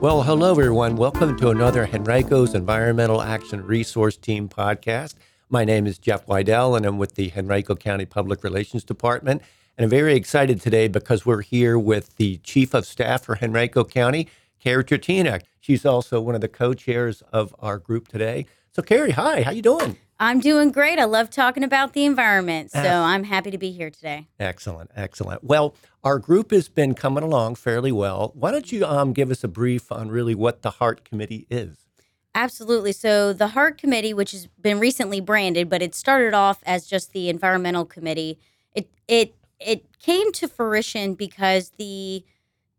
Well, hello, everyone. Welcome to another Henrico's Environmental Action Resource Team podcast. My name is Jeff Wydell, and I'm with the Henrico County Public Relations Department. And I'm very excited today because we're here with the Chief of Staff for Henrico County, Cari Tretina. She's also one of the co-chairs of our group today. So, Cari, hi. How you doing? I'm doing great. I love talking about the environment. So I'm happy to be here today. Excellent, excellent. Well, our group has been coming along fairly well. Why don't you um, give us a brief on really what the Heart Committee is? Absolutely. So the Heart Committee, which has been recently branded, but it started off as just the Environmental Committee. It it it came to fruition because the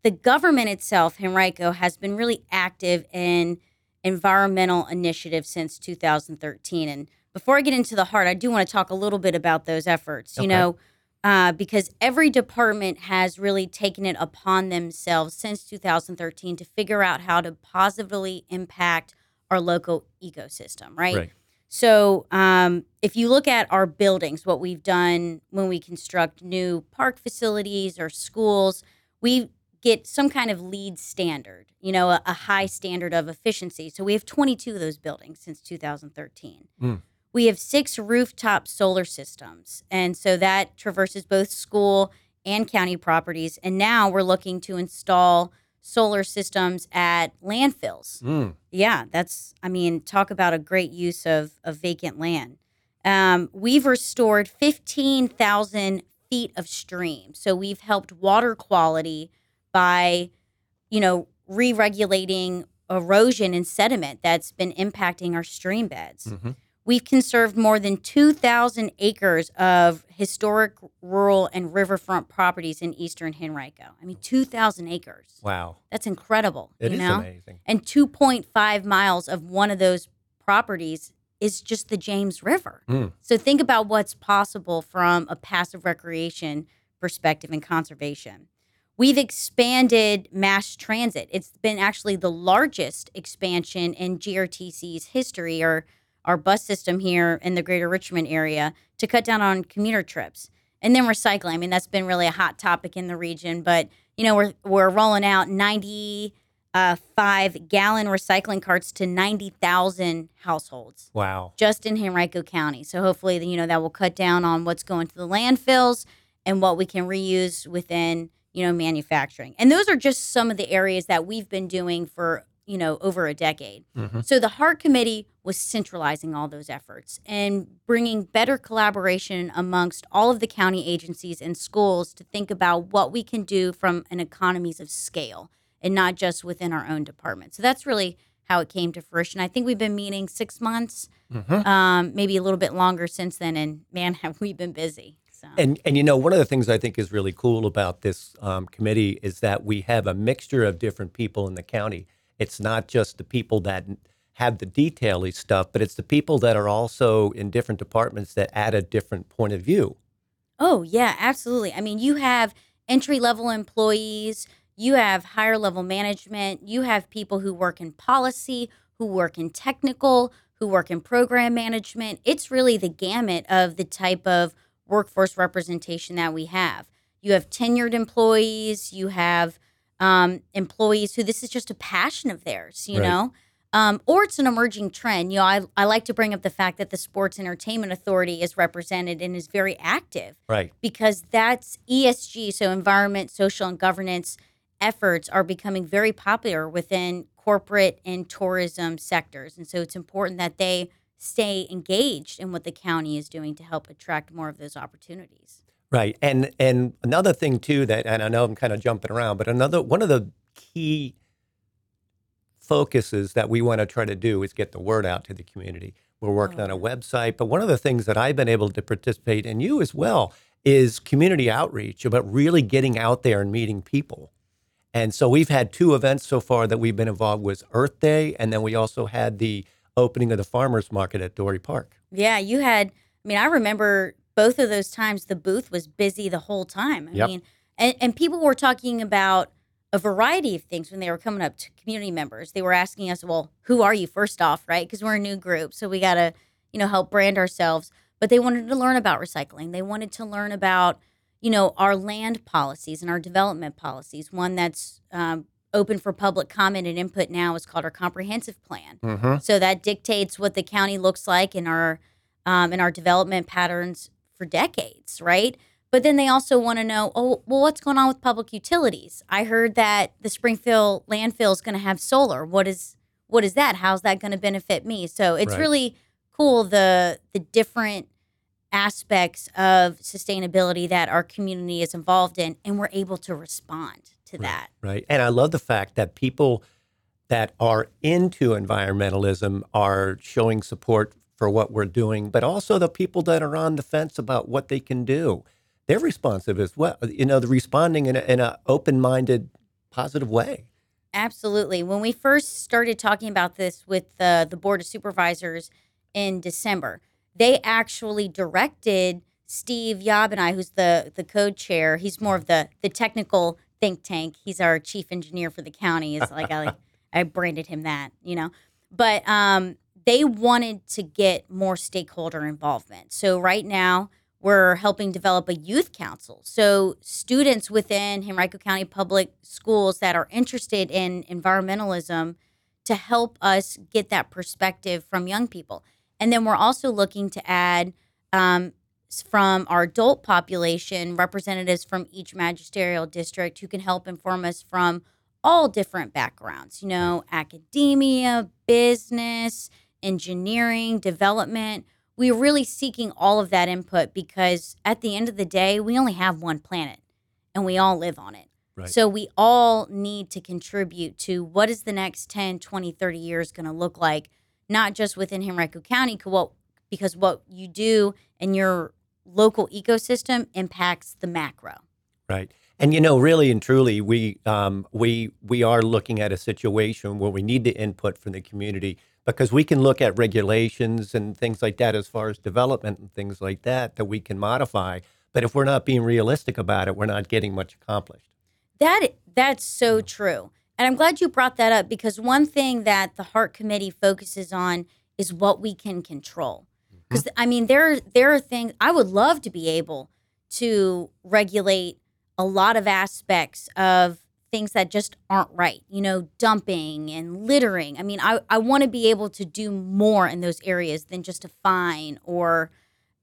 the government itself, Henrico, has been really active in environmental initiative since 2013. And before I get into the heart, I do want to talk a little bit about those efforts. You Okay. know, uh, because every department has really taken it upon themselves since 2013 to figure out how to positively impact our local ecosystem, right? Right. So, um, if you look at our buildings, what we've done when we construct new park facilities or schools, we get some kind of LEED standard, you know, a, a high standard of efficiency. So, we have 22 of those buildings since 2013. Mm. We have six rooftop solar systems. And so that traverses both school and county properties. And now we're looking to install solar systems at landfills. Mm. Yeah, that's, I mean, talk about a great use of, of vacant land. Um, we've restored 15,000 feet of stream. So we've helped water quality by, you know, re regulating erosion and sediment that's been impacting our stream beds. Mhm. We've conserved more than 2,000 acres of historic, rural, and riverfront properties in eastern Henrico. I mean, 2,000 acres. Wow. That's incredible. It is know? amazing. and 2.5 miles of one of those properties is just the James River. Mm. So think about what's possible from a passive recreation perspective and conservation. We've expanded mass transit. It's been actually the largest expansion in GRTC's history or our bus system here in the greater Richmond area to cut down on commuter trips. And then recycling. I mean, that's been really a hot topic in the region, but you know, we're we're rolling out 90 uh, gallon recycling carts to 90,000 households Wow. just in Henrico County. So hopefully, you know, that will cut down on what's going to the landfills and what we can reuse within, you know, manufacturing. And those are just some of the areas that we've been doing for, you know, over a decade. Mhm. So the Heart Committee was centralizing all those efforts and bringing better collaboration amongst all of the county agencies and schools to think about what we can do from an economies of scale and not just within our own department. So that's really how it came to fruition. I think we've been meeting six months, Mhm. um, maybe a little bit longer since then, and man, have we been busy. So And and you know one of the things I think is really cool about this um, committee is that we have a mixture of different people in the county. It's not just the people that have the detaily stuff, but it's the people that are also in different departments that add a different point of view. Oh, yeah, absolutely. I mean, you have entry level employees, you have higher level management, you have people who work in policy, who work in technical, who work in program management. It's really the gamut of the type of workforce representation that we have. You have tenured employees, you have um, employees who this is just a passion of theirs, you Right. know? Um, or it's an emerging trend. You know, I, I like to bring up the fact that the Sports Entertainment Authority is represented and is very active Right. because that's ESG, so environment, social, and governance efforts are becoming very popular within corporate and tourism sectors. And so it's important that they stay engaged in what the county is doing to help attract more of those opportunities. Right. And and another thing too that and I know I'm kind of jumping around, but another one of the key focuses that we want to try to do is get the word out to the community. We're working on a oh. website, but one of the things that I've been able to participate in you as well is community outreach about really getting out there and meeting people. And so we've had two events so far that we've been involved with Earth Day and then we also had the opening of the farmers market at Dorey Park. Yeah, you had, I mean, I remember both of those times the booth was busy the whole time. I Yep. mean, and, and people were talking about a variety of things when they were coming up to community members. They were asking us, well, who are you first off, right? Because we're a new group. So we got to, you know, help brand ourselves. But they wanted to learn about recycling. They wanted to learn about, you know, our land policies and our development policies. One that's um, open for public comment and input now is called our comprehensive plan. Mhm. So that dictates what the county looks like in our um, in our development patterns for decades, right? But then they also want to know, oh, well, what's going on with public utilities? I heard that the Springfield landfill is going to have solar. What is what is that? How's that going to benefit me? So it's Right. really cool the the different aspects of sustainability that our community is involved in, and we're able to respond to that. Right. And I love the fact that people that are into environmentalism are showing support for what we're doing, but also the people that are on the fence about what they can do. They're responsive as well. You know, they're responding in an in a open-minded, positive way. Absolutely. When we first started talking about this with the the board of supervisors in December, they actually directed Steve Yob and I, who's the the code chair. He's more of the the technical think tank. He's our chief engineer for the county. Is like I I branded him that, you know. But um, they wanted to get more stakeholder involvement. So right now we're helping develop a youth council. So students within Henrico County Public Schools that are interested in environmentalism to help us get that perspective from young people. And then we're also looking to add um, from our adult population representatives from each magisterial district who can help inform us from all different backgrounds, you know, academia, business, engineering, development. We're really seeking all of that input because at the end of the day, we only have one planet and we all live on it. Right. So we all need to contribute to what is the next 10, 20, 30 years going to look like, not just within Henrico County, 'cause because what you do in your local ecosystem impacts the macro. Right. And you know, really and truly, we um, we we are looking at a situation where we need the input from the community because we can look at regulations and things like that as far as development and things like that that we can modify. But if we're not being realistic about it, we're not getting much accomplished. That that's so true. And I'm glad you brought that up because one thing that the Heart Committee focuses on is what we can control. Because I mean, there there are things I would love to be able to regulate a lot of aspects of things that just aren't right. You know, dumping and littering. I mean, I, I want to be able to do more in those areas than just a fine or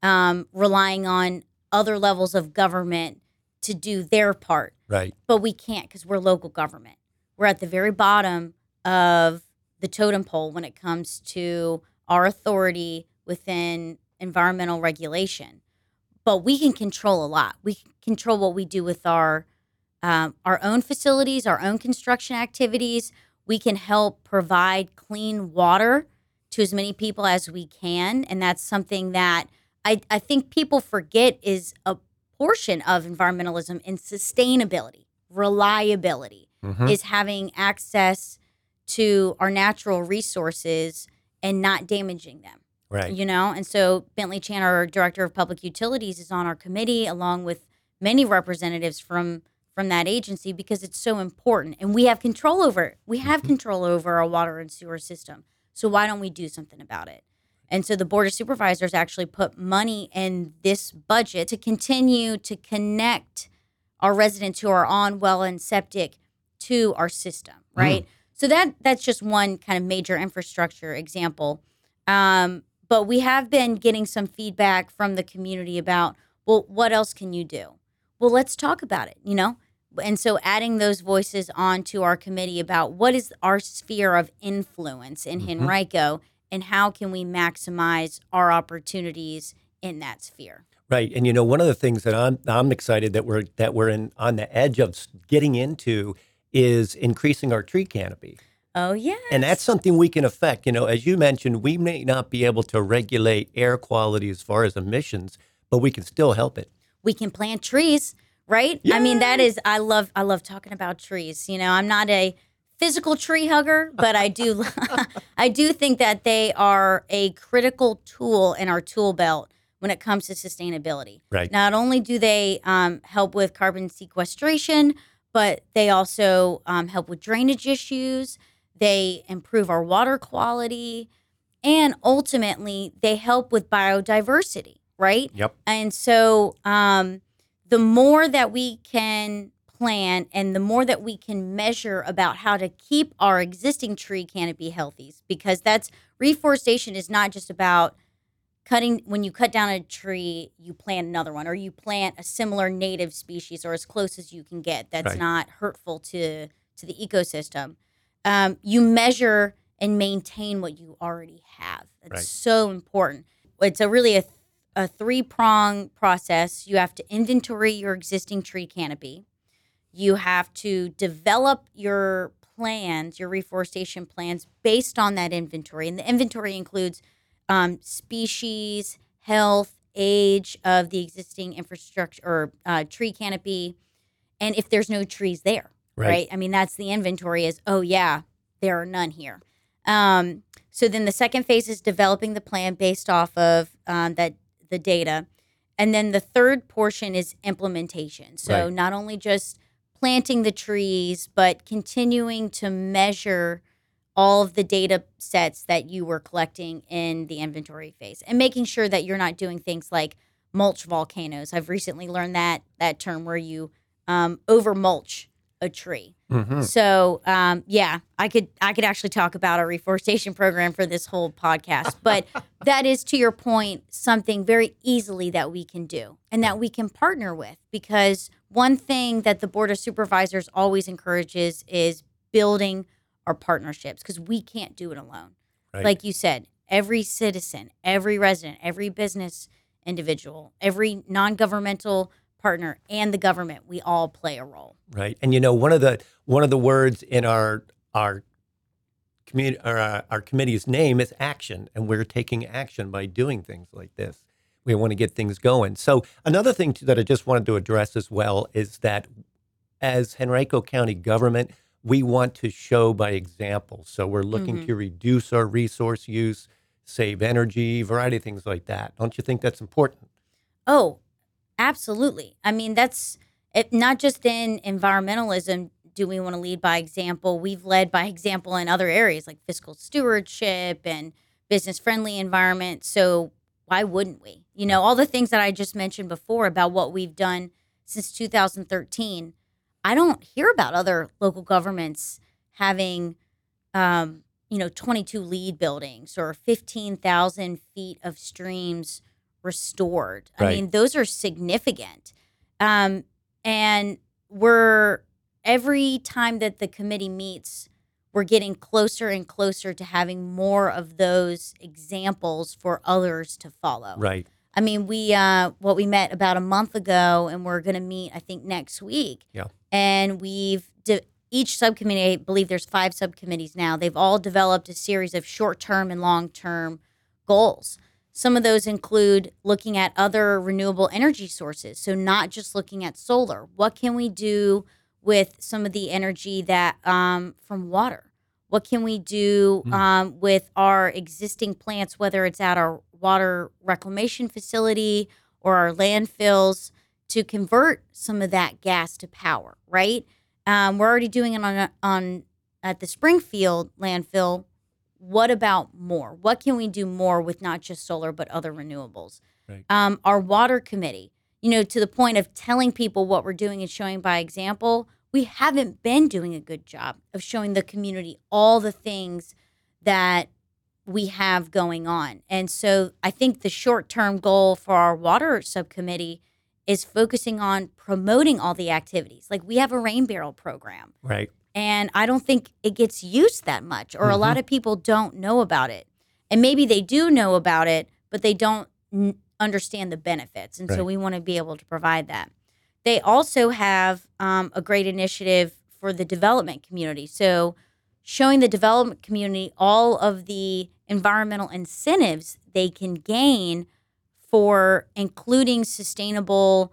um, relying on other levels of government to do their part Right. but we can't because we're local government. We're at the very bottom of the totem pole when it comes to our authority within environmental regulation. But we can control a lot. We can control what we do with our um, our own facilities, our own construction activities. We can help provide clean water to as many people as we can, and that's something that I, I think people forget is a portion of environmentalism and sustainability, reliability Mhm. is having access to our natural resources and not damaging them. Right. You know, and so Bentley Chan, our director of public utilities, is on our committee along with many representatives from from that agency because it's so important and we have control over it. We have control over our water and sewer system. So why don't we do something about it? And so the board of supervisors actually put money in this budget to continue to connect our residents who are on well and septic to our system, right? So that that's just one kind of major infrastructure example. Um, but we have been getting some feedback from the community about, well, what else can you do? Well, let's talk about it, you know? And so adding those voices onto our committee about what is our sphere of influence in Mhm. Henrico and how can we maximize our opportunities in that sphere. Right. And you know, one of the things that I'm I'm excited that we're that we're in on the edge of getting into is increasing our tree canopy. Oh, yeah. And that's something we can affect. You know, as you mentioned, we may not be able to regulate air quality as far as emissions, but we can still help it. we can plant trees, right? I mean, that is I love I love talking about trees. You know, I'm not a physical tree hugger, but I do I do think that they are a critical tool in our tool belt when it comes to sustainability. Right. Not only do they um, help with carbon sequestration, but they also um, help with drainage issues. They improve our water quality, and ultimately, they help with biodiversity. Right. Yep. And so, um, the more that we can plan and the more that we can measure about how to keep our existing tree canopy healthy because that's reforestation is not just about cutting when you cut down a tree you plant another one or you plant a similar native species or as close as you can get that's Right. not hurtful to to the ecosystem um, you measure and maintain what you already have. That's Right. so important. It's a really a, a three prong process. You have to inventory your existing tree canopy. You have to develop your plans your reforestation plans based on that inventory. And the inventory includes um, species, health, age of the existing infrastructure or uh, tree canopy, and if there's no trees there, Right. right? I mean, that's the inventory is, oh, yeah, there are none here. Um, so then the second phase is developing the plan based off of um, that the data. And then the third portion is implementation. So Right. not only just planting the trees, but continuing to measure all of the data sets that you were collecting in the inventory phase and making sure that you're not doing things like mulch volcanoes. I've recently learned that that term where you um, over mulch a tree. Mhm. So um, yeah, I could I could actually talk about a reforestation program for this whole podcast, but that is to your point something very easily that we can do and that we can partner with because one thing that the board of supervisors always encourages is building our partnerships because we can't do it alone. Right. Like you said, every citizen, every resident, every business individual, every non-governmental partner and the government, we all play a role. Right. And you know, one of the one of the words in our our community our, our committee's name is action, and we're taking action by doing things like this. We want to get things going. So another thing too, that I just wanted to address as well is that as Henrico County government, we want to show by example. So we're looking Mhm. to reduce our resource use, save energy, variety of things like that. Don't you think that's important? Oh, absolutely. I mean, that's it, not just in environmentalism do we want to LEED by example. We've led by example in other areas like fiscal stewardship and business friendly environment. So why wouldn't we? You know, all the things that I just mentioned before about what we've done since 2013. I don't hear about other local governments having, um, you know, 22 lead buildings or 15,000 feet of streams restored. I mean, those are significant. Um, and we're every time that the committee meets, we're getting closer and closer to having more of those examples for others to follow. Right. I mean, we uh, what we met about a month ago, and we're going to meet, I think, next week. Yeah. And we've de- each subcommittee, I believe there's five subcommittees now. They've all developed a series of short-term and long-term goals. Some of those include looking at other renewable energy sources. So not just looking at solar. What can we do with some of the energy that um, from water? What can we do Mm. um, with our existing plants, whether it's at our water reclamation facility or our landfills, to convert some of that gas to power? Right? Um, we're already doing it on on at the Springfield landfill. What about more? What can we do more with not just solar but other renewables? Right. Um, our water committee, you know, to the point of telling people what we're doing and showing by example, we haven't been doing a good job of showing the community all the things that we have going on. And so I think the short term goal for our water subcommittee is focusing on promoting all the activities. Like we have a rain barrel program Right. And I don't think it gets used that much, or a lot of people don't know about it. And maybe they do know about it, but they don't n- understand the benefits. And so we want to be able to provide that. They also have um, a great initiative for the development community. So showing the development community all of the environmental incentives they can gain for including sustainable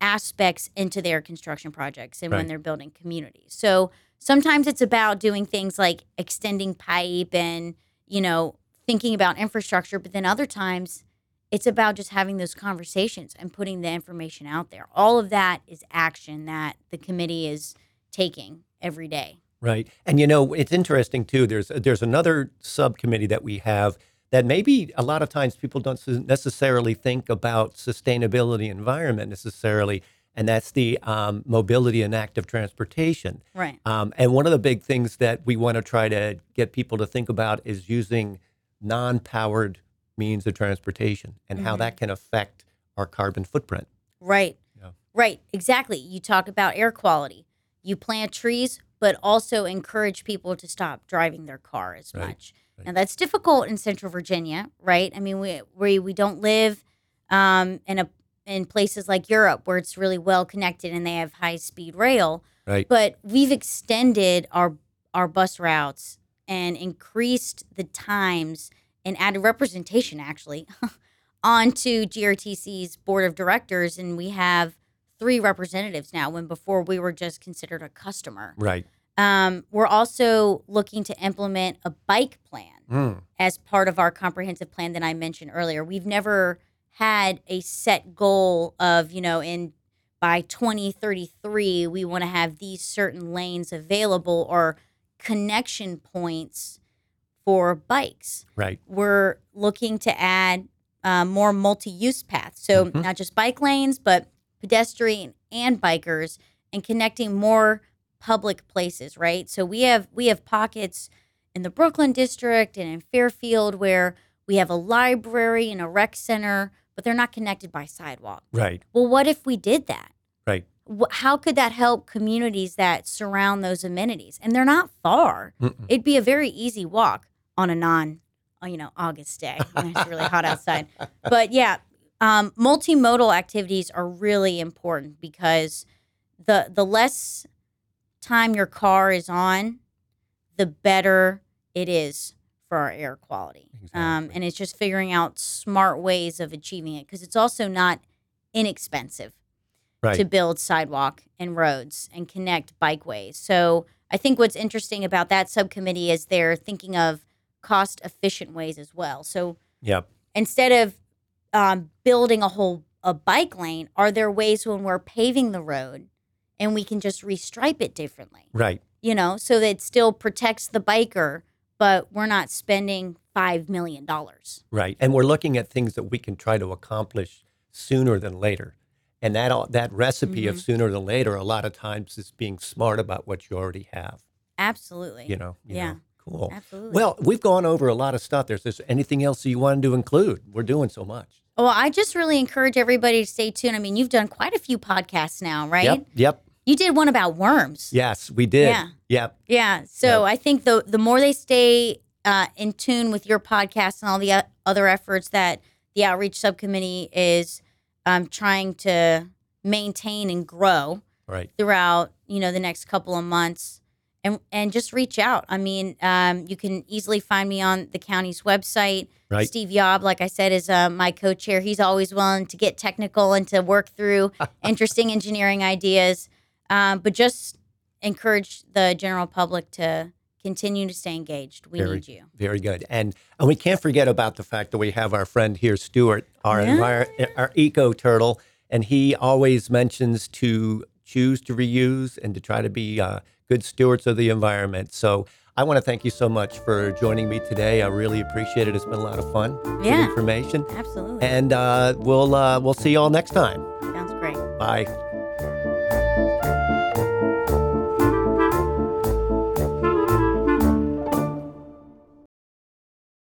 aspects into their construction projects and Right. when they're building communities. So sometimes it's about doing things like extending pipe and, you know, thinking about infrastructure, but then other times it's about just having those conversations and putting the information out there. All of that is action that the committee is taking every day. Right. And you know, it's interesting too. There's there's another subcommittee that we have that maybe a lot of times people don't necessarily think about sustainability environment necessarily and that's the um, mobility and active transportation. Right. Um, and one of the big things that we want to try to get people to think about is using non powered means of transportation and how Mhm. that can affect our carbon footprint. Right. Yeah. Right. Exactly. You talk about air quality. You plant trees, but also encourage people to stop driving their car as Right, much. right. Now that's difficult in Central Virginia, right? I mean, we we we don't live um, in a in places like Europe where it's really well connected and they have high speed rail. Right. But we've extended our our bus routes and increased the times and added representation actually onto GRTC's board of directors, and we have three representatives now. When before we were just considered a customer. Right. Um, we're also looking to implement a bike plan Mm. as part of our comprehensive plan that I mentioned earlier. We've never had a set goal of, you know, in by 2033 we want to have these certain lanes available or connection points for bikes. Right. We're looking to add uh, more multi-use paths, so Mhm. not just bike lanes, but pedestrian and bikers, and connecting more public places. Right. So we have we have pockets in the Brookland district and in Fairfield where we have a library and a rec center, but they're not connected by sidewalk. Right. Well, what if we did that? Right. How could that help communities that surround those amenities? And they're not far. Mm-mm. It'd be a very easy walk on a non, uh, you know, August day when it's really hot outside. But yeah, um, multimodal activities are really important because the the less time your car is on, the better it is for our air quality. Um, and it's just figuring out smart ways of achieving it because it's also not inexpensive Right. to build sidewalk and roads and connect bikeways. So I think what's interesting about that subcommittee is they're thinking of cost efficient ways as well. So Yep. instead of um, building a whole a bike lane, are there ways when we're paving the road and we can just restripe it differently? Right. You know, so that it still protects the biker, but we're not spending five million dollars. Right. And we're looking at things that we can try to accomplish sooner than later. And that all, that recipe of Mhm. sooner than later, a lot of times is being smart about what you already have. Absolutely. You know. you Yeah. know. Cool. Absolutely. Well, we've gone over a lot of stuff. There's just anything else that you wanted to include? We're doing so much. Well, I just really encourage everybody to stay tuned. I mean, you've done quite a few podcasts now, right? Yep. Yep. You did one about worms. Yes, we did. Yeah. Yep. Yeah. So I think the the more they stay uh, in tune with your podcast and all the o- other efforts that the outreach subcommittee is um, trying to maintain and grow Right. throughout, you know, the next couple of months, and and just reach out. I mean, um, you can easily find me on the county's website. Right. Steve Yob, like I said, is uh, my co-chair. He's always willing to get technical and to work through interesting engineering ideas. Um, but just encourage the general public to continue to stay engaged. We Very- need you. Very good. And and we can't forget about the fact that we have our friend here, Stuart, our Yeah. envir- our eco turtle, and he always mentions to choose to reuse and to try to be uh, good stewards of the environment. So I want to thank you so much for joining me today. I really appreciate it. It's been a lot of fun. Yeah. information. Absolutely. And uh, we'll uh, we'll see you all next time. Sounds great. Bye.